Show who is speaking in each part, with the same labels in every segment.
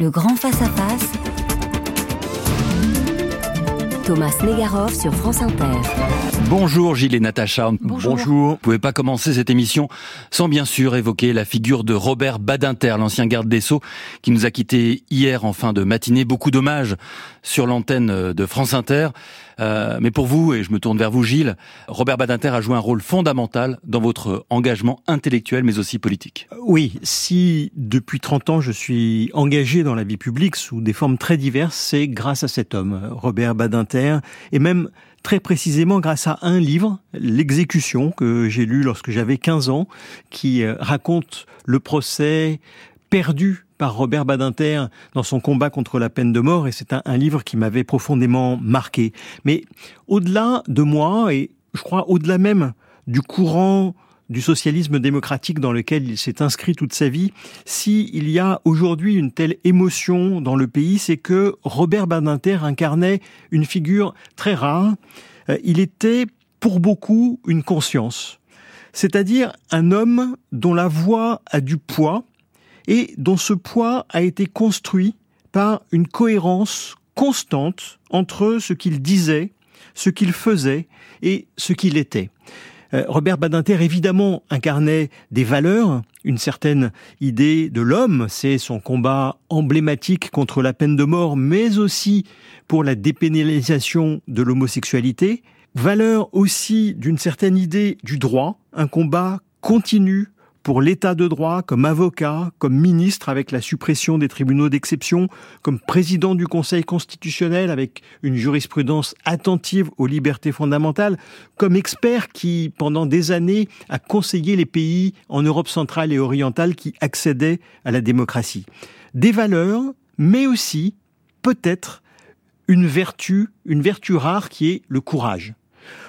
Speaker 1: Le grand face-à-face. Thomas Negaroff sur France Inter.
Speaker 2: Bonjour Gilles et Natacha.
Speaker 1: Bonjour.
Speaker 2: Vous ne pouvez pas commencer cette émission sans bien sûr évoquer la figure de Robert Badinter, l'ancien garde des Sceaux, qui nous a quittés hier en fin de matinée. Beaucoup d'hommages sur l'antenne de France Inter. Euh, mais pour vous, et je me tourne vers vous Gilles, Robert Badinter a joué un rôle fondamental dans votre engagement intellectuel mais aussi politique.
Speaker 3: Oui, si depuis 30 ans je suis engagé dans la vie publique sous des formes très diverses, c'est grâce à cet homme, Robert Badinter, et même très précisément grâce à un livre, L'exécution, que j'ai lu lorsque j'avais 15 ans, qui euh, raconte le procès perdu par Robert Badinter dans son combat contre la peine de mort, et c'est un, un livre qui m'avait profondément marqué. Mais au-delà de moi, et je crois au-delà même du courant du socialisme démocratique dans lequel il s'est inscrit toute sa vie, s'il y a aujourd'hui une telle émotion dans le pays, c'est que Robert Badinter incarnait une figure très rare. Euh, Il était pour beaucoup une conscience, c'est-à-dire un homme dont la voix a du poids et dont ce poids a été construit par une cohérence constante entre ce qu'il disait, ce qu'il faisait et ce qu'il était. Euh, Robert Badinter, évidemment, incarnait des valeurs, une certaine idée de l'homme, c'est son combat emblématique contre la peine de mort, mais aussi pour la dépénalisation de l'homosexualité, valeur aussi d'une certaine idée du droit, un combat continu pour l'état de droit comme avocat, comme ministre avec la suppression des tribunaux d'exception, comme président du Conseil constitutionnel avec une jurisprudence attentive aux libertés fondamentales, comme expert qui, pendant des années, a conseillé les pays en Europe centrale et orientale qui accédaient à la démocratie. Des valeurs, mais aussi, peut-être, une vertu, une vertu rare qui est le courage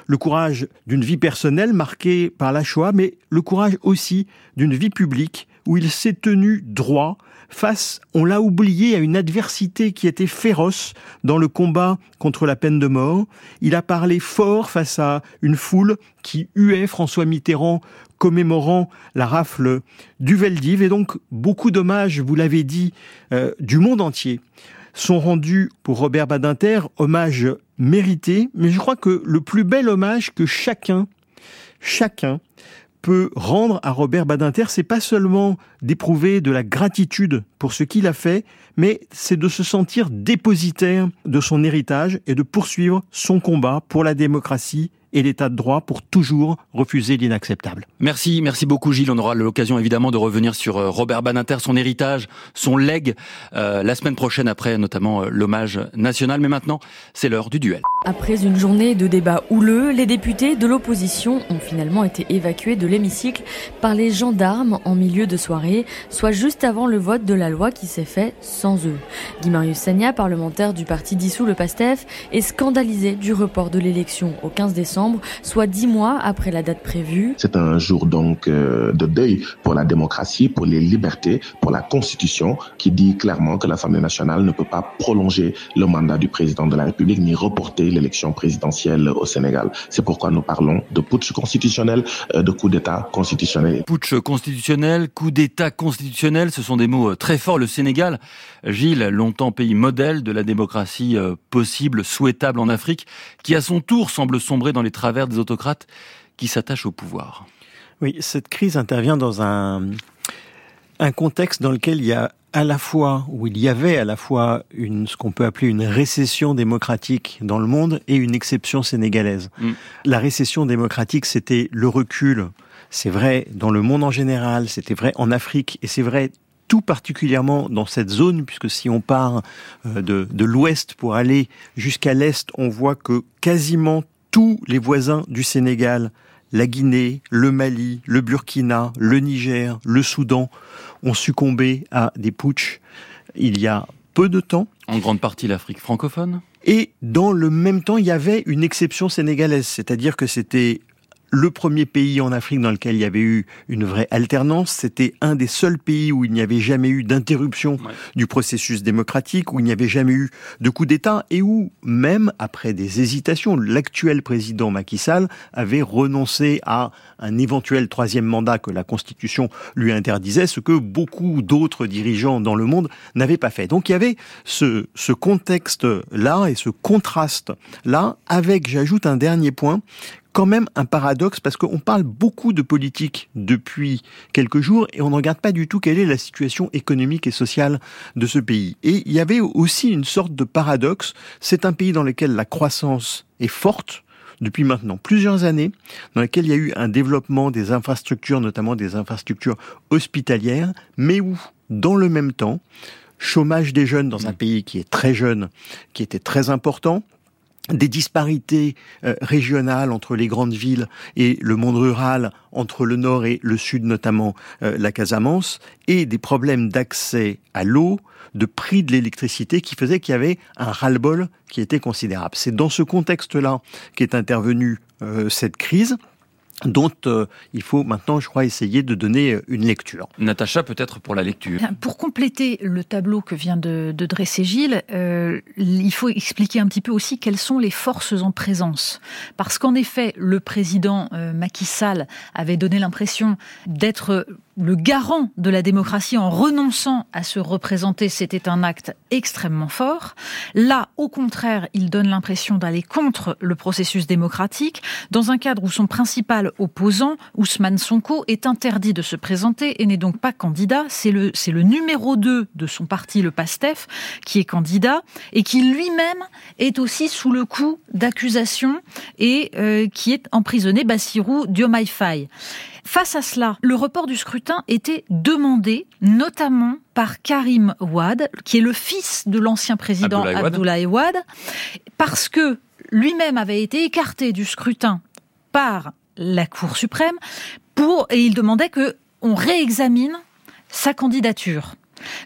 Speaker 3: le courage d'une vie personnelle marquée par la Shoah, mais le courage aussi d'une vie publique où il s'est tenu droit face, on l'a oublié, à une adversité qui était féroce dans le combat contre la peine de mort. Il a parlé fort face à une foule qui huait François Mitterrand commémorant la rafle du Veldiv et donc beaucoup d'hommages, vous l'avez dit, euh, du monde entier sont rendus pour Robert Badinter, hommage mérité, mais je crois que le plus bel hommage que chacun, chacun peut rendre à Robert Badinter, c'est pas seulement d'éprouver de la gratitude pour ce qu'il a fait, mais c'est de se sentir dépositaire de son héritage et de poursuivre son combat pour la démocratie et l'état de droit pour toujours refuser l'inacceptable.
Speaker 2: Merci, merci beaucoup Gilles. On aura l'occasion évidemment de revenir sur euh, Robert Badinter, son héritage, son legs, euh, la semaine prochaine après notamment euh, l'hommage national. Mais maintenant, c'est l'heure du duel.
Speaker 4: Après une journée de débats houleux, les députés de l'opposition ont finalement été évacués de l'hémicycle par les gendarmes en milieu de soirée, soit juste avant le vote de la loi qui s'est fait sans eux. Guy-Marius Sagna, parlementaire du parti dissous le PASTEF, est scandalisé du report de l'élection au 15 décembre soit dix mois après la date prévue.
Speaker 5: C'est un jour donc euh, de deuil pour la démocratie, pour les libertés, pour la Constitution, qui dit clairement que l'Assemblée nationale ne peut pas prolonger le mandat du président de la République ni reporter l'élection présidentielle au Sénégal. C'est pourquoi nous parlons de putsch constitutionnel, euh, de coup d'État constitutionnel.
Speaker 2: Putsch constitutionnel, coup d'État constitutionnel, ce sont des mots euh, très forts. Le Sénégal, Gilles, longtemps pays modèle de la démocratie possible, souhaitable en Afrique, qui à son tour semble sombrer dans les travers des autocrates qui s'attachent au pouvoir.
Speaker 3: Oui, cette crise intervient dans un, un contexte dans lequel il y a à la fois, où il y avait à la fois une, ce qu'on peut appeler une récession démocratique dans le monde et une exception sénégalaise. Mm. La récession démocratique, c'était le recul. C'est vrai dans le monde en général, c'était vrai en Afrique et c'est vrai tout particulièrement dans cette zone, puisque si on part euh, de, de l'ouest pour aller jusqu'à l'est, on voit que quasiment tous les voisins du Sénégal, la Guinée, le Mali, le Burkina, le Niger, le Soudan, ont succombé à des putschs il y a peu de temps.
Speaker 2: En grande partie l'Afrique francophone
Speaker 3: Et dans le même temps, il y avait une exception sénégalaise, c'est-à-dire que c'était le premier pays en Afrique dans lequel il y avait eu une vraie alternance. C'était un des seuls pays où il n'y avait jamais eu d'interruption du processus démocratique, où il n'y avait jamais eu de coup d'État et où, même après des hésitations, l'actuel président Macky Sall avait renoncé à un éventuel troisième mandat que la Constitution lui interdisait, ce que beaucoup d'autres dirigeants dans le monde n'avaient pas fait. Donc il y avait ce, ce contexte-là et ce contraste-là avec, j'ajoute un dernier point, quand même un paradoxe parce qu'on parle beaucoup de politique depuis quelques jours et on ne regarde pas du tout quelle est la situation économique et sociale de ce pays. Et il y avait aussi une sorte de paradoxe. C'est un pays dans lequel la croissance est forte, depuis maintenant plusieurs années, dans lequel il y a eu un développement des infrastructures, notamment des infrastructures hospitalières, mais où, dans le même temps, chômage des jeunes dans un pays qui est très jeune, qui était très important, des disparités euh, régionales entre les grandes villes et le monde rural, entre le nord et le sud, notamment euh, la Casamance, et des problèmes d'accès à l'eau, de prix de l'électricité qui faisait qu'il y avait un ras-le-bol qui était considérable. C'est dans ce contexte-là qu'est intervenue euh, cette crise dont euh, il faut maintenant, je crois, essayer de donner euh, une lecture.
Speaker 2: Natacha, peut-être pour la lecture.
Speaker 6: Pour compléter le tableau que vient de, dresser Gilles, euh, il faut expliquer un petit peu aussi quelles sont les forces en présence. Parce qu'en effet, le président Macky Sall avait donné l'impression d'être le garant de la démocratie en renonçant à se représenter, c'était un acte extrêmement fort. Là, au contraire, il donne l'impression d'aller contre le processus démocratique dans un cadre où son principal opposant, Ousmane Sonko, est interdit de se présenter et n'est donc pas candidat. C'est le, c'est le numéro 2 de son parti, le PASTEF, qui est candidat et qui lui-même est aussi sous le coup d'accusations et euh, qui est emprisonné, Bassirou Diomaye Faye. Face à cela, le report du scrutin était demandé notamment par Karim Ouad, qui est le fils de l'ancien président Abdoulaye Ouad, parce que lui-même avait été écarté du scrutin par la Cour suprême pour et il demandait que on réexamine sa candidature.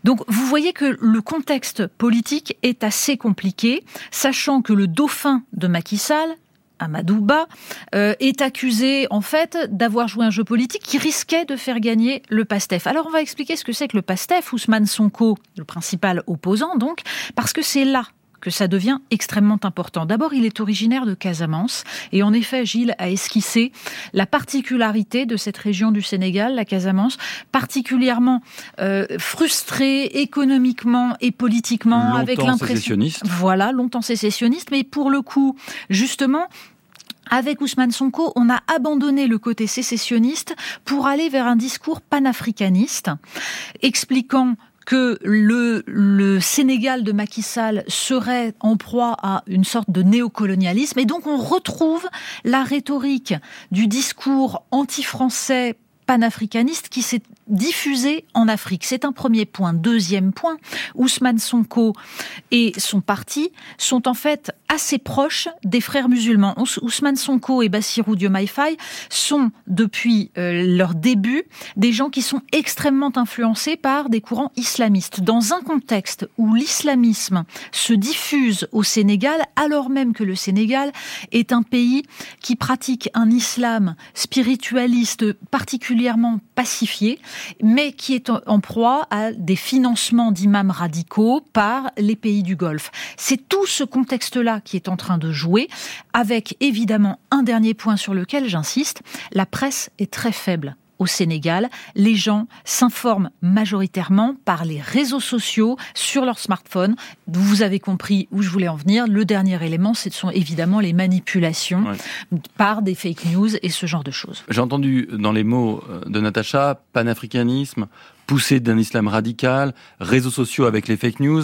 Speaker 6: Donc vous voyez que le contexte politique est assez compliqué, sachant que le dauphin de Macky Sall, Amadouba, euh, est accusé en fait d'avoir joué un jeu politique qui risquait de faire gagner le PASTEF. Alors on va expliquer ce que c'est que le PASTEF, Ousmane Sonko, le principal opposant donc, parce que c'est là que ça devient extrêmement important. D'abord, il est originaire de Casamance et en effet, Gilles a esquissé la particularité de cette région du Sénégal, la Casamance, particulièrement euh, frustrée économiquement et politiquement avec l'impression voilà, longtemps sécessionniste, mais pour le coup, justement, avec Ousmane Sonko, on a abandonné le côté sécessionniste pour aller vers un discours panafricaniste, expliquant que le, le Sénégal de Macky Sall serait en proie à une sorte de néocolonialisme. Et donc on retrouve la rhétorique du discours anti-français panafricaniste qui s'est diffusé en Afrique. C'est un premier point. Deuxième point, Ousmane Sonko et son parti sont en fait assez proches des frères musulmans. Ousmane Sonko et Bassirou Diomaye sont depuis euh, leur début des gens qui sont extrêmement influencés par des courants islamistes. Dans un contexte où l'islamisme se diffuse au Sénégal, alors même que le Sénégal est un pays qui pratique un islam spiritualiste particulier particulièrement pacifié, mais qui est en proie à des financements d'imams radicaux par les pays du Golfe. C'est tout ce contexte-là qui est en train de jouer, avec évidemment un dernier point sur lequel j'insiste, la presse est très faible au Sénégal, les gens s'informent majoritairement par les réseaux sociaux sur leur smartphone. Vous avez compris où je voulais en venir. Le dernier élément, ce sont évidemment les manipulations par des fake news et ce genre de choses.
Speaker 2: J'ai entendu dans les mots euh, de Natacha panafricanisme, poussée d'un islam radical, réseaux sociaux avec les fake news.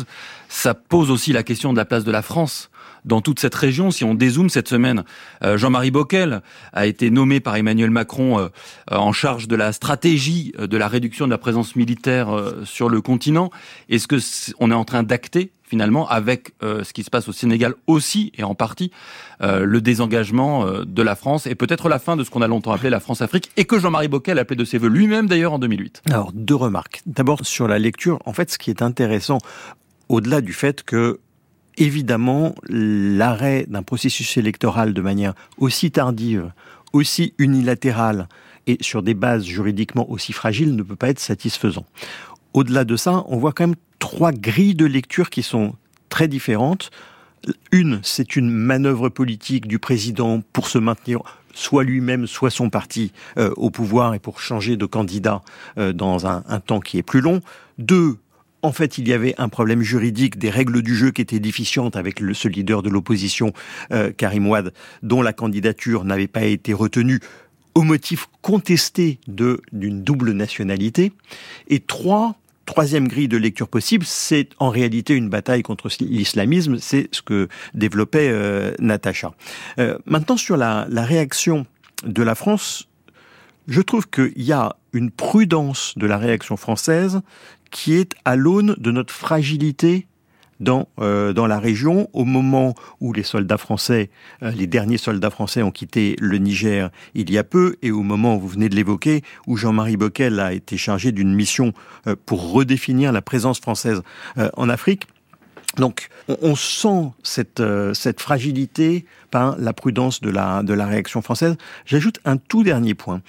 Speaker 2: Ça pose aussi la question de la place de la France dans toute cette région. Si on dézoome cette semaine, euh, Jean-Marie Bockel a été nommé par Emmanuel Macron euh, en charge de la stratégie euh, de la réduction de la présence militaire sur le continent. Est-ce que on est en train d'acter finalement avec ce qui se passe au Sénégal aussi et en partie le désengagement de la France et peut-être la fin de ce qu'on a longtemps appelé la France-Afrique et que Jean-Marie Bockel a appelé de ses voeux lui-même d'ailleurs en 2008.
Speaker 3: Alors deux remarques. D'abord sur la lecture, en fait ce qui est intéressant au-delà du fait que évidemment, l'arrêt d'un processus électoral de manière aussi tardive aussi unilatéral et sur des bases juridiquement aussi fragiles ne peut pas être satisfaisant. Au-delà de ça, on voit quand même trois grilles de lecture qui sont très différentes. Une, c'est une manœuvre politique du président pour se maintenir soit lui-même, soit son parti euh, au pouvoir et pour changer de candidat euh, dans un, temps qui est plus long. Deux, en fait, il y avait un problème juridique des règles du jeu qui étaient déficientes avec ce leader de l'opposition, euh, Karim Ouad, dont la candidature n'avait pas été retenue au motif contesté d'une double nationalité. Et trois, troisième grille de lecture possible, c'est en réalité une bataille contre l'islamisme. C'est ce que développait euh, Natacha. Euh, maintenant, sur la réaction de la France, je trouve qu'il y a une prudence de la réaction française qui est à l'aune de notre fragilité dans, euh, dans la région au moment où les soldats français, euh, les derniers soldats français ont quitté le Niger il y a peu et au moment où vous venez de l'évoquer, où Jean-Marie Bockel a été chargé d'une mission euh, pour redéfinir la présence française en Afrique. Donc, on, sent cette, cette fragilité par la prudence de la, de la réaction française. J'ajoute un tout dernier point.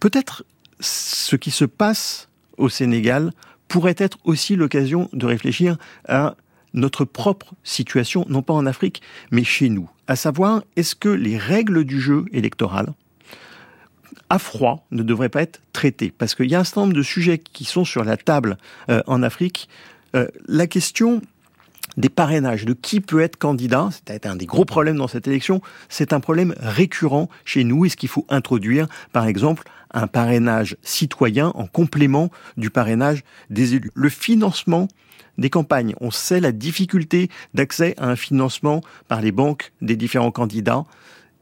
Speaker 3: Peut-être ce qui se passe au Sénégal pourrait être aussi l'occasion de réfléchir à notre propre situation, non pas en Afrique, mais chez nous. À savoir, est-ce que les règles du jeu électoral à froid ne devraient pas être traitées? Parce qu'il y a un certain nombre de sujets qui sont sur la table euh, en Afrique. Euh, la question des parrainages, de qui peut être candidat, c'est un des gros problèmes dans cette élection, c'est un problème récurrent chez nous. Est-ce qu'il faut introduire, par exemple, un parrainage citoyen en complément du parrainage des élus? Le financement des campagnes. On sait la difficulté d'accès à un financement par les banques des différents candidats.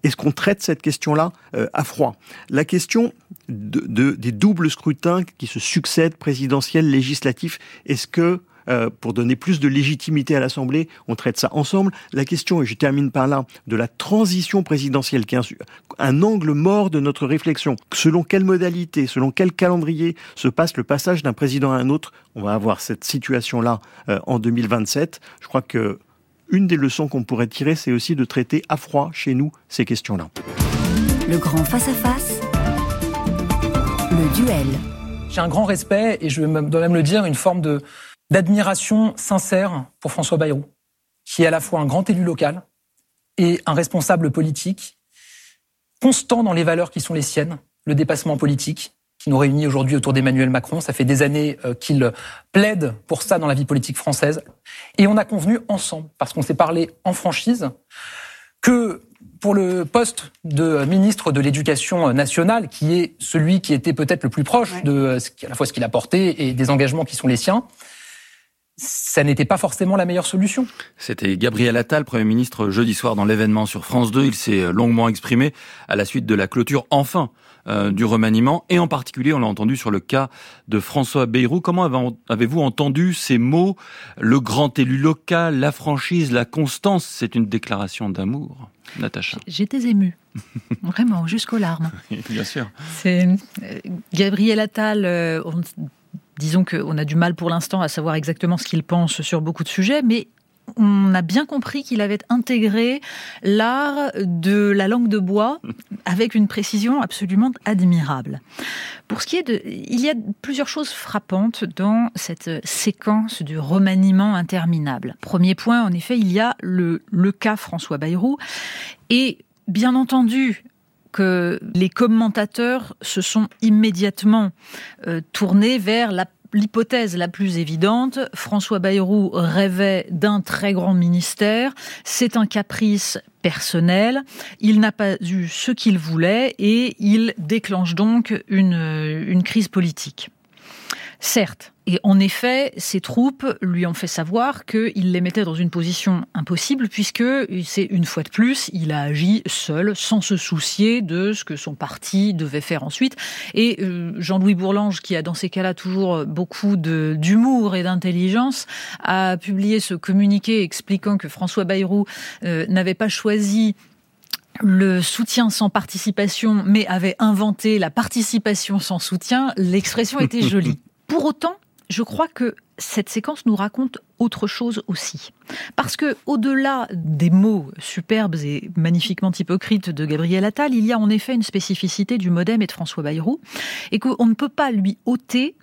Speaker 3: Est-ce qu'on traite cette question-là euh, à froid? La question de, des doubles scrutins qui se succèdent, présidentiels, législatifs, est-ce que euh, pour donner plus de légitimité à l'Assemblée, on traite ça ensemble. La question, et je termine par là, de la transition présidentielle, qui est un, angle mort de notre réflexion. Selon quelle modalité, selon quel calendrier se passe le passage d'un président à un autre, on va avoir cette situation-là euh, en 2027. Je crois que une des leçons qu'on pourrait tirer, c'est aussi de traiter à froid chez nous ces questions-là.
Speaker 1: Le grand face-à-face, le duel.
Speaker 7: J'ai un grand respect, et je dois même le dire, une forme de, d'admiration sincère pour François Bayrou, qui est à la fois un grand élu local et un responsable politique, constant dans les valeurs qui sont les siennes, le dépassement politique, qui nous réunit aujourd'hui autour d'Emmanuel Macron. Ça fait des années euh, qu'il plaide pour ça dans la vie politique française. Et on a convenu ensemble, parce qu'on s'est parlé en franchise, que pour le poste de ministre de l'Éducation nationale, qui est celui qui était peut-être le plus proche de à la fois ce qu'il a porté et des engagements qui sont les siens, ça n'était pas forcément la meilleure solution.
Speaker 2: C'était Gabriel Attal, Premier ministre, jeudi soir dans l'événement sur France 2. Il s'est longuement exprimé à la suite de la clôture, enfin, euh, du remaniement. Et en particulier, on l'a entendu sur le cas de François Bayrou. Comment avez-vous entendu ces mots? Le grand élu local, la franchise, la constance, c'est une déclaration d'amour. Natacha.
Speaker 6: J'étais émue. Vraiment, jusqu'aux larmes.
Speaker 2: Bien sûr.
Speaker 6: C'est euh, Gabriel Attal, euh, disons qu'on a du mal pour l'instant à savoir exactement ce qu'il pense sur beaucoup de sujets, mais on a bien compris qu'il avait intégré l'art de la langue de bois avec une précision absolument admirable. Pour ce qui est de, il y a plusieurs choses frappantes dans cette séquence du remaniement interminable. Premier point, en effet, il y a le, le cas François Bayrou et bien entendu, que les commentateurs se sont immédiatement euh, tournés vers l'hypothèse la plus évidente, François Bayrou rêvait d'un très grand ministère, c'est un caprice personnel, il n'a pas eu ce qu'il voulait et il déclenche donc une crise politique. Certes, et en effet, ses troupes lui ont fait savoir qu'il les mettait dans une position impossible puisque c'est une fois de plus, il a agi seul, sans se soucier de ce que son parti devait faire ensuite. Et euh, Jean-Louis Bourlange, qui a dans ces cas-là toujours beaucoup d'humour et d'intelligence, a publié ce communiqué expliquant que François Bayrou euh, n'avait pas choisi le soutien sans participation, mais avait inventé la participation sans soutien, l'expression était jolie. Pour autant, je crois que cette séquence nous raconte autre chose aussi. Parce que, au-delà des mots superbes et magnifiquement hypocrites de Gabriel Attal, il y a en effet une spécificité du modem et de François Bayrou, et qu'on ne peut pas lui ôter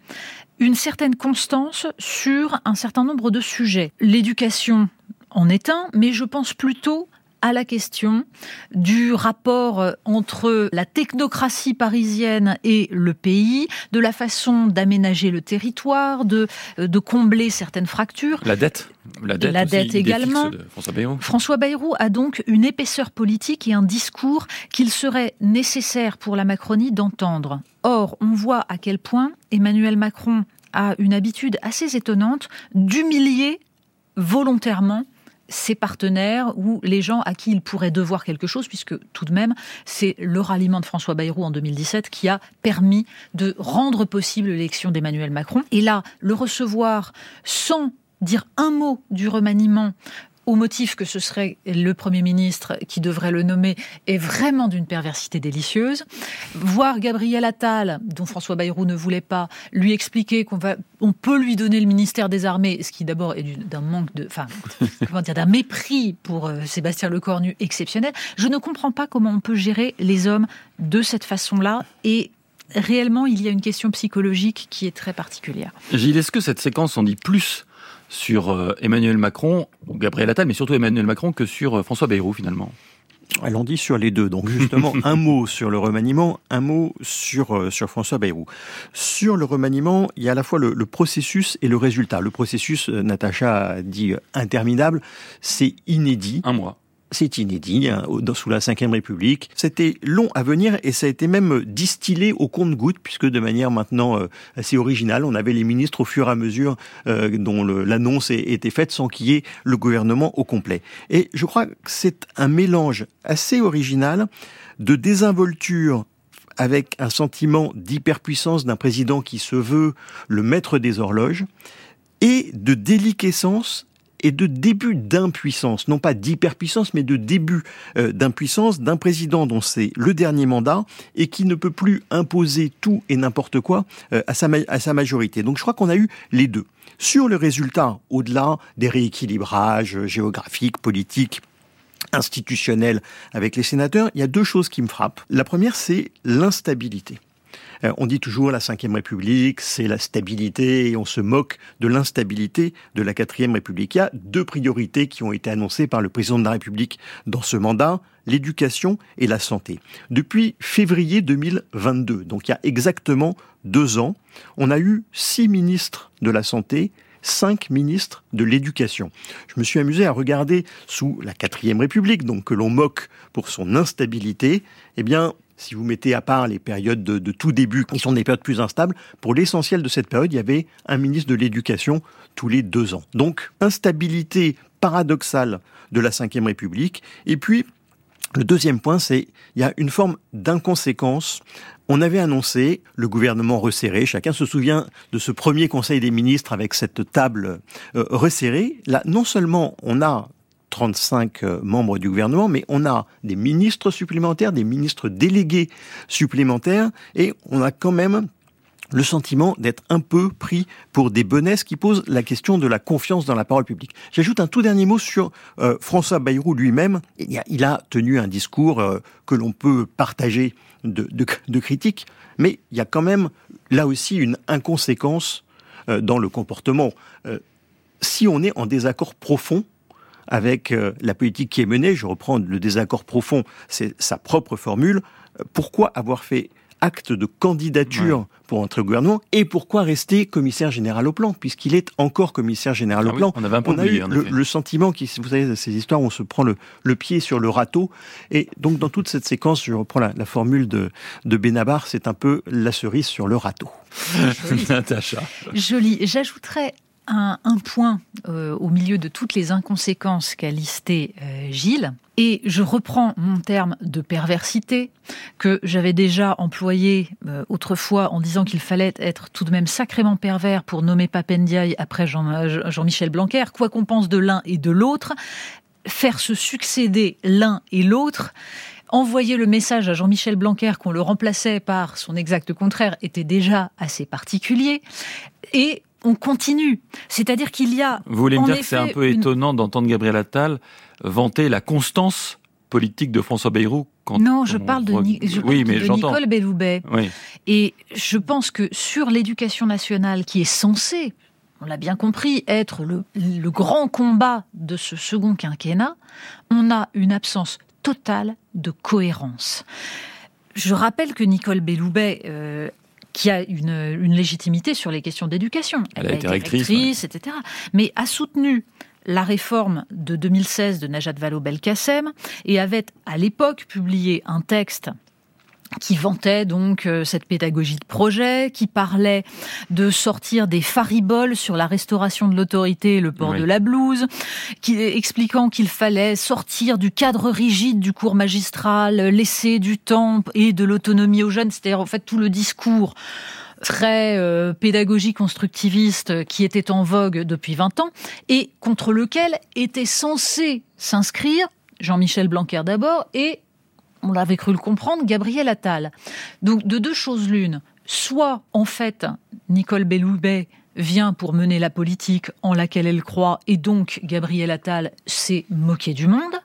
Speaker 6: une certaine constance sur un certain nombre de sujets. L'éducation en est un, mais je pense plutôt à la question du rapport euh, entre la technocratie parisienne et le pays, de la façon d'aménager le territoire, de, euh, de combler certaines fractures.
Speaker 2: La dette
Speaker 6: la dette, la dette également.
Speaker 2: François Bayrou.
Speaker 6: François Bayrou a donc une épaisseur politique et un discours qu'il serait nécessaire pour la Macronie d'entendre. Or, on voit à quel point Emmanuel Macron a une habitude assez étonnante d'humilier volontairement ses partenaires ou les gens à qui il pourrait devoir quelque chose, puisque tout de même, c'est le ralliement de François Bayrou en 2017 qui a permis de rendre possible l'élection d'Emmanuel Macron. Et là, le recevoir sans dire un mot du remaniement au motif que ce serait le Premier ministre qui devrait le nommer est vraiment d'une perversité délicieuse. Voir Gabriel Attal, dont François Bayrou ne voulait pas, lui expliquer qu'on va, on peut lui donner le ministère des Armées, ce qui d'abord est d'un manque de, comment dire, d'un mépris pour euh, Sébastien Lecornu exceptionnel. Je ne comprends pas comment on peut gérer les hommes de cette façon-là et réellement, il y a une question psychologique qui est très particulière.
Speaker 2: Gilles, est-ce que cette séquence en dit plus sur euh, Emmanuel Macron, Gabriel Attal, mais surtout Emmanuel Macron, que sur euh, François Bayrou finalement
Speaker 3: elle en dit sur les deux. Donc justement, un mot sur le remaniement, un mot sur, euh, sur François Bayrou. Sur le remaniement, il y a à la fois le, le processus et le résultat. Le processus, Natacha a dit interminable, c'est inédit.
Speaker 2: Un mois.
Speaker 3: C'est inédit, hein, sous la Ve République. C'était long à venir et ça a été même distillé au compte-goutte, puisque de manière maintenant euh, assez originale, on avait les ministres au fur et à mesure euh, dont l'annonce était faite sans qu'il y ait le gouvernement au complet. Et je crois que c'est un mélange assez original de désinvolture avec un sentiment d'hyperpuissance d'un président qui se veut le maître des horloges, et de déliquescence et de début d'impuissance, non pas d'hyperpuissance, mais de début euh, d'impuissance d'un président dont c'est le dernier mandat et qui ne peut plus imposer tout et n'importe quoi euh, à, sa, à sa majorité. Donc je crois qu'on a eu les deux. Sur le résultat, au-delà des rééquilibrages géographiques, politiques, institutionnels avec les sénateurs, il y a deux choses qui me frappent. La première, c'est l'instabilité. Euh, on dit toujours la Ve République, c'est la stabilité, et on se moque de l'instabilité de la Quatrième République. Il y a deux priorités qui ont été annoncées par le président de la République dans ce mandat, l'éducation et la santé. Depuis février 2022, donc il y a exactement deux ans, on a eu six ministres de la santé, cinq ministres de l'éducation. Je me suis amusé à regarder sous la quatrième République, donc que l'on moque pour son instabilité, eh bien, si vous mettez à part les périodes de, tout début, qui sont des périodes plus instables, pour l'essentiel de cette période, il y avait un ministre de l'Éducation tous les deux ans. Donc, instabilité paradoxale de la Ve République. Et puis, le deuxième point, c'est il y a une forme d'inconséquence. On avait annoncé le gouvernement resserré. Chacun se souvient de ce premier Conseil des ministres avec cette table euh, resserrée. Là, non seulement on a 35 euh, membres du gouvernement, mais on a des ministres supplémentaires, des ministres délégués supplémentaires, et on a quand même le sentiment d'être un peu pris pour des bonnesses qui posent la question de la confiance dans la parole publique. J'ajoute un tout dernier mot sur euh, François Bayrou lui-même. Il, a tenu un discours euh, que l'on peut partager de, de, critiques, mais il y a quand même là aussi une inconséquence dans le comportement. si on est en désaccord profond avec euh, la politique qui est menée, je reprends le désaccord profond, c'est sa propre formule, euh, pourquoi avoir fait acte de candidature pour entrer au gouvernement et pourquoi rester commissaire général au plan puisqu'il est encore commissaire général au ah plan?
Speaker 2: on, avait un on a
Speaker 3: eu le, sentiment qui, vous savez, ces histoires où on se prend le, le, pied sur le râteau et donc dans toute cette séquence, je reprends la, la formule de, de Benabar, c'est un peu la cerise sur le râteau.
Speaker 6: Joli. Joli. J'ajouterais un, point euh, au milieu de toutes les inconséquences qu'a listé euh, Gilles. Et je reprends mon terme de perversité que j'avais déjà employé euh, autrefois en disant qu'il fallait être tout de même sacrément pervers pour nommer Papendiaï après Jean-Michel Blanquer, quoi qu'on pense de l'un et de l'autre, faire se succéder l'un et l'autre envoyer le message à Jean-Michel Blanquer qu'on le remplaçait par son exact contraire était déjà assez particulier. Et on continue. C'est-à-dire qu'il y a.
Speaker 2: Vous voulez me dire que c'est un peu étonnant d'entendre Gabriel Attal vanter la constance politique de François Bayrou
Speaker 6: quand non, je parle de, oui, mais de Nicole Belloubet.
Speaker 2: Oui.
Speaker 6: Et je pense que sur l'éducation nationale, qui est censée, on l'a bien compris, être le, le, grand combat de ce second quinquennat, on a une absence totale de cohérence. Je rappelle que Nicole Belloubet euh, qui a une, une, légitimité sur les questions d'éducation.
Speaker 2: Elle, a, été rectrice,
Speaker 6: etc. Mais a soutenu la réforme de 2016 de Najat Vallaud-Belkacem et avait à l'époque publié un texte qui vantait donc euh, cette pédagogie de projet, qui parlait de sortir des fariboles sur la restauration de l'autorité et le port de la blouse, qui expliquant qu'il fallait sortir du cadre rigide du cours magistral, laisser du temps et de l'autonomie aux jeunes, c'est-à-dire en fait tout le discours très euh, pédagogie constructiviste qui était en vogue depuis 20 ans et contre lequel était censé s'inscrire Jean-Michel Blanquer d'abord et on l'avait cru le comprendre, Gabriel Attal. Donc de deux choses l'une, soit en fait Nicole Belloubet vient pour mener la politique en laquelle elle croit et donc Gabriel Attal s'est moqué du monde,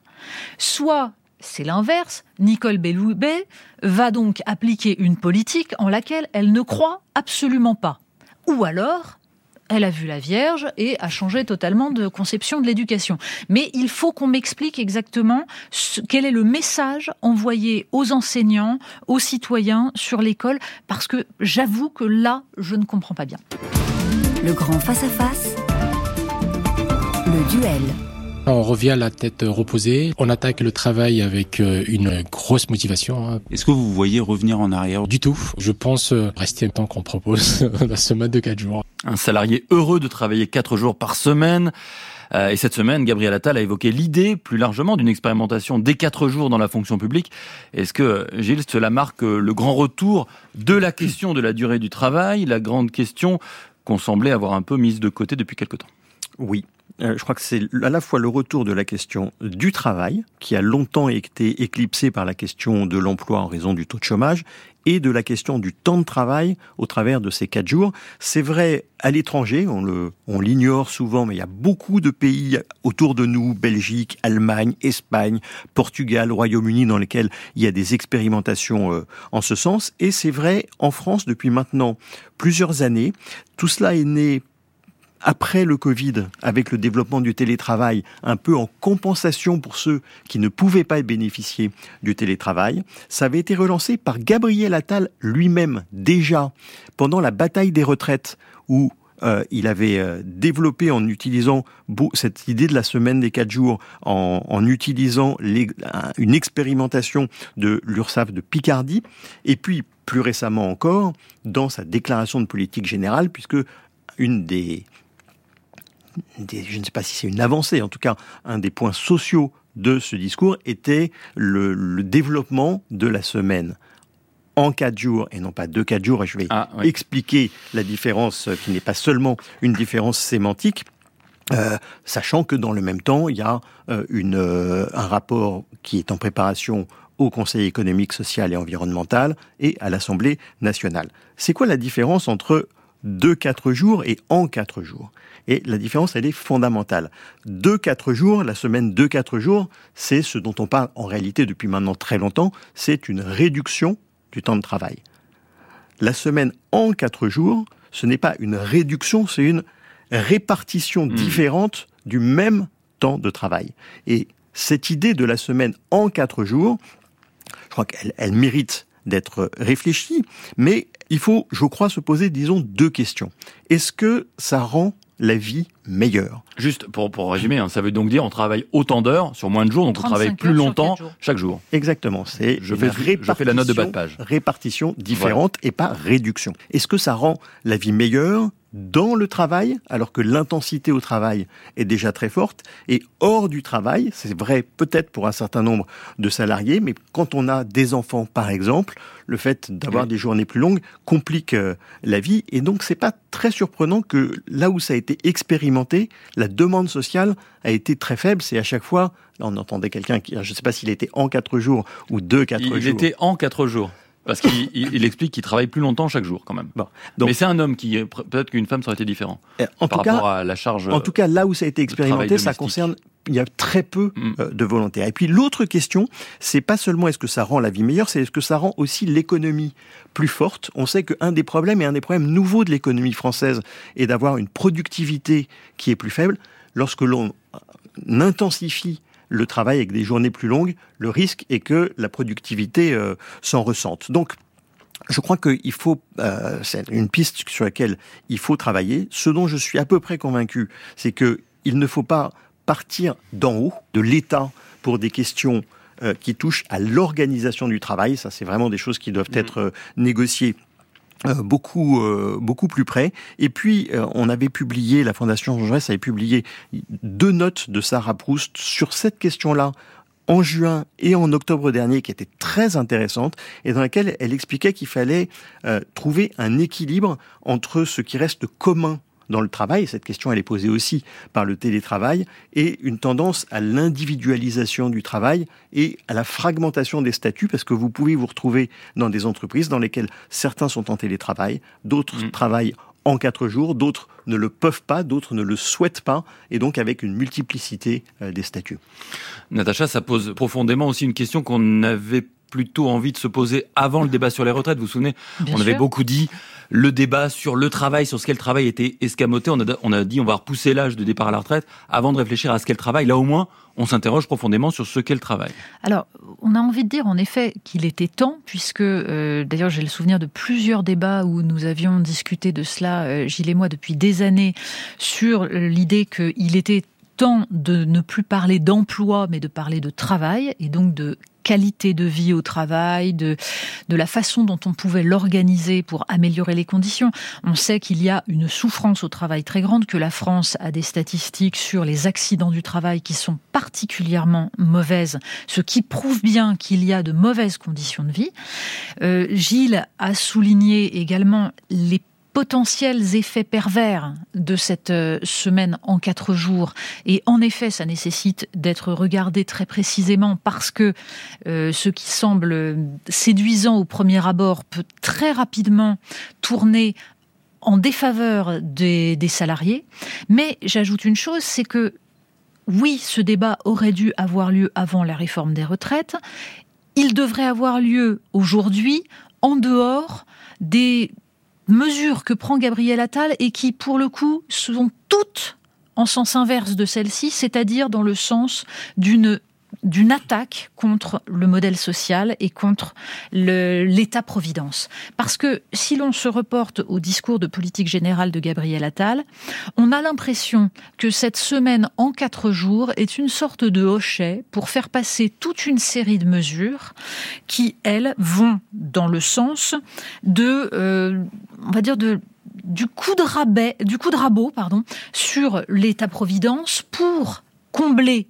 Speaker 6: soit c'est l'inverse, Nicole Belloubet va donc appliquer une politique en laquelle elle ne croit absolument pas. Ou alors, elle a vu la Vierge et a changé totalement de conception de l'éducation. Mais il faut qu'on m'explique exactement quel est le message envoyé aux enseignants, aux citoyens sur l'école, parce que j'avoue que là, je ne comprends pas bien.
Speaker 1: Le grand face-à-face, le duel.
Speaker 8: On revient à la tête reposée, on attaque le travail avec euh, une grosse motivation. Hein.
Speaker 9: Est-ce que vous voyez revenir en arrière
Speaker 8: Du tout. Je pense euh, rester le temps qu'on propose la semaine de 4 jours.
Speaker 2: Un salarié heureux de travailler 4 jours par semaine. Euh, et cette semaine, Gabriel Attal a évoqué l'idée plus largement d'une expérimentation dès 4 jours dans la fonction publique. Est-ce que, Gilles, cela marque le grand retour de la question de la durée du travail, la grande question qu'on semblait avoir un peu mise de côté depuis quelque temps?
Speaker 3: Oui, je crois que c'est à la fois le retour de la question du travail, qui a longtemps été éclipsé par la question de l'emploi en raison du taux de chômage, et de la question du temps de travail au travers de ces quatre jours. C'est vrai à l'étranger, on on l'ignore souvent, mais il y a beaucoup de pays autour de nous, Belgique, Allemagne, Espagne, Portugal, Royaume-Uni, dans lesquels il y a des expérimentations euh, en ce sens. Et c'est vrai en France depuis maintenant plusieurs années. Tout cela est né après le Covid, avec le développement du télétravail, un peu en compensation pour ceux qui ne pouvaient pas bénéficier du télétravail, ça avait été relancé par Gabriel Attal lui-même déjà pendant la bataille des retraites où euh, il avait euh, développé en utilisant cette idée de la semaine des quatre jours, en, utilisant une expérimentation de l'URSSAF de Picardie, et puis plus récemment encore, dans sa déclaration de politique générale, puisque une des je ne sais pas si c'est une avancée, en tout cas un des points sociaux de ce discours était le, développement de la semaine en quatre jours et non pas deux quatre jours. Et je vais ah, expliquer la différence qui n'est pas seulement une différence sémantique. Euh, sachant que dans le même temps, il y a euh, une, euh, un rapport qui est en préparation au Conseil économique, social et environnemental et à l'Assemblée nationale. C'est quoi la différence entre deux quatre jours et en quatre jours et la différence, elle est fondamentale. Deux, quatre jours, la semaine deux, quatre jours, c'est ce dont on parle en réalité depuis maintenant très longtemps, c'est une réduction du temps de travail. La semaine en quatre jours, ce n'est pas une réduction, c'est une répartition hmm. différente du même temps de travail. Et cette idée de la semaine en quatre jours, je crois qu'elle elle mérite d'être réfléchie, mais il faut, je crois, se poser, disons, deux questions. Est-ce que ça rend la vie meilleure?
Speaker 2: Juste pour, pour résumer, hein, ça veut donc dire on travaille autant d'heures sur moins de jours, donc on travaille plus longtemps chaque jour.
Speaker 3: Exactement. C'est
Speaker 2: je fais, je fais la note de bas de page.
Speaker 3: Répartition différente et pas réduction. Est-ce que ça rend la vie meilleure? Dans le travail, alors que l'intensité au travail est déjà très forte, et hors du travail, c'est vrai peut-être pour un certain nombre de salariés, mais quand on a des enfants, par exemple, le fait d'avoir des journées plus longues complique euh, la vie, et donc c'est pas très surprenant que là où ça a été expérimenté, la demande sociale a été très faible. C'est à chaque fois, là on entendait quelqu'un qui, je ne sais pas s'il était en quatre jours ou deux quatre jours.
Speaker 2: Il était en quatre jours. Parce qu'il explique qu'il travaille plus longtemps chaque jour, quand même. Bon, donc, Mais c'est un homme qui, peut-être qu'une femme, ça aurait été différent.
Speaker 3: Eh, en par tout rapport cas, à la charge. En tout cas, là où ça a été expérimenté, ça concerne il y a très peu mm. euh, de volontaires. Et puis l'autre question, c'est pas seulement est-ce que ça rend la vie meilleure, c'est est-ce que ça rend aussi l'économie plus forte. On sait qu'un des problèmes et un des problèmes nouveaux de l'économie française est d'avoir une productivité qui est plus faible. Lorsque l'on intensifie le travail avec des journées plus longues, le risque est que la productivité euh, s'en ressente. Donc je crois qu'il faut, euh, c'est une piste sur laquelle il faut travailler. Ce dont je suis à peu près convaincu, c'est que il ne faut pas partir d'en haut, de l'État, pour des questions euh, qui touchent à l'organisation du travail. Ça, c'est vraiment des choses qui doivent mmh. être euh, euh, beaucoup beaucoup plus près. Et puis on avait publié, la Fondation Jean Jaurès avait publié deux notes de Sarah Proust sur cette question-là en juin et en octobre dernier qui étaient très intéressantes et dans laquelle elle expliquait qu'il fallait trouver un équilibre entre ce qui reste commun dans le travail, cette question elle est posée aussi par le télétravail, et une tendance à l'individualisation du travail et à la fragmentation des statuts, parce que vous pouvez vous retrouver dans des entreprises dans lesquelles certains sont en télétravail, d'autres mm. travaillent en quatre jours, d'autres ne le peuvent pas, d'autres ne le souhaitent pas, et donc avec une multiplicité euh, des statuts.
Speaker 2: Natacha, ça pose profondément aussi une question qu'on avait plutôt envie de se poser avant le débat sur les retraites. Vous vous souvenez, on avait beaucoup dit le débat sur le travail, sur ce qu'est le travail était escamoté. On a, on a dit on va repousser l'âge de départ à la retraite avant de réfléchir à ce qu'est le travail. Là au moins, on s'interroge profondément sur ce qu'est le travail.
Speaker 6: Alors, on a envie de dire en effet qu'il était temps, puisque euh, d'ailleurs j'ai le souvenir de plusieurs débats où nous avions discuté de cela, euh, Gilles et moi, depuis des années, sur l'idée qu'il était temps de ne plus parler d'emploi, mais de parler de travail, et donc de qualité de vie au travail, de, de la façon dont on pouvait l'organiser pour améliorer les conditions. On sait qu'il y a une souffrance au travail très grande, que la France a des statistiques sur les accidents du travail qui sont particulièrement mauvaises, ce qui prouve bien qu'il y a de mauvaises conditions de vie. Euh, Gilles a souligné également les potentiels effets pervers de cette euh, semaine en quatre jours. Et en effet, ça nécessite d'être regardé très précisément parce que euh, ce qui semble séduisant au premier abord peut très rapidement tourner en défaveur des, des salariés. Mais j'ajoute une chose, c'est que oui, ce débat aurait dû avoir lieu avant la réforme des retraites. Il devrait avoir lieu aujourd'hui en dehors des mesures que prend Gabriel Attal et qui, pour le coup, sont toutes en sens inverse de celle-ci, c'est-à-dire dans le sens d'une d'une attaque contre le modèle social et contre l'État-providence. Parce que si l'on se reporte au discours de politique générale de Gabriel Attal, on a l'impression que cette semaine en quatre jours est une sorte de hochet pour faire passer toute une série de mesures qui, elles, vont dans le sens de, euh, on va dire, de du coup de rabais, du coup de rabot, pardon, sur l'État-providence pour combler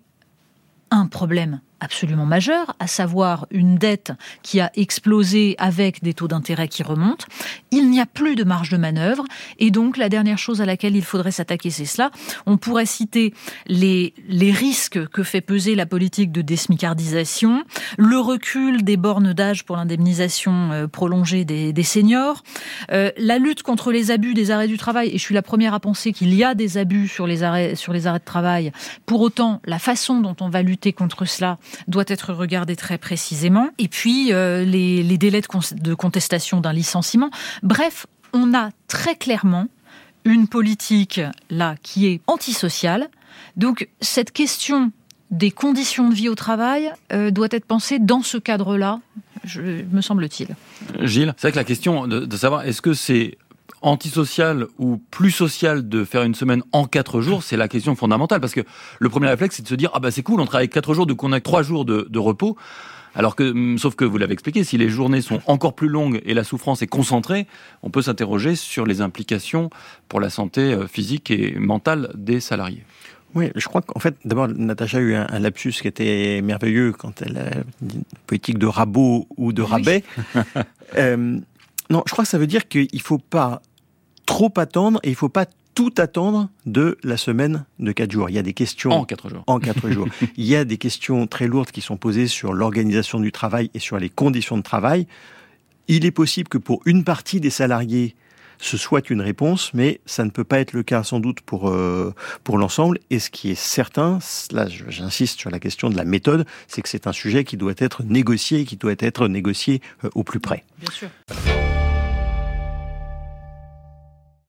Speaker 6: un problème absolument majeur, à savoir une dette qui a explosé avec des taux d'intérêt qui remontent. Il n'y a plus de marge de manœuvre et donc la dernière chose à laquelle il faudrait s'attaquer, c'est cela. On pourrait citer les, les risques que fait peser la politique de désmicardisation, le recul des bornes d'âge pour l'indemnisation euh, prolongée des, des seniors, euh, la lutte contre les abus des arrêts du travail. Et je suis la première à penser qu'il y a des abus sur les arrêts, sur les arrêts de travail. Pour autant, la façon dont on va lutter contre cela doit être regardé très précisément. Et puis euh, les, délais de, contestation d'un licenciement. Bref, on a très clairement une politique là qui est antisociale. Donc cette question des conditions de vie au travail euh, doit être pensée dans ce cadre-là, me semble-t-il.
Speaker 2: Gilles, c'est vrai que la question de savoir est-ce que c'est antisocial ou plus social de faire une semaine en quatre jours, c'est la question fondamentale. Parce que le premier réflexe, c'est de se dire, ah bah c'est cool, on travaille quatre jours, donc on a trois jours de, repos. Alors que, hum, sauf que vous l'avez expliqué, si les journées sont encore plus longues et la souffrance est concentrée, on peut s'interroger sur les implications pour la santé euh, physique et mentale des salariés.
Speaker 3: Oui, je crois qu'en fait, d'abord, Natacha a eu un, lapsus qui était merveilleux quand elle a une politique de rabot ou de rabais. euh, non, je crois que ça veut dire qu'il ne faut pas trop attendre et il faut pas tout attendre de la semaine de 4 jours. Il y a des questions...
Speaker 2: En 4 jours.
Speaker 3: En 4 jours. Il y a des questions très lourdes qui sont posées sur l'organisation du travail et sur les conditions de travail. Il est possible que pour une partie des salariés, ce soit une réponse, mais ça ne peut pas être le cas sans doute pour, euh, pour l'ensemble. Et ce qui est certain, là j'insiste sur la question de la méthode, c'est que c'est un sujet qui doit être négocié, qui doit être négocié euh, au plus près.
Speaker 6: Bien sûr.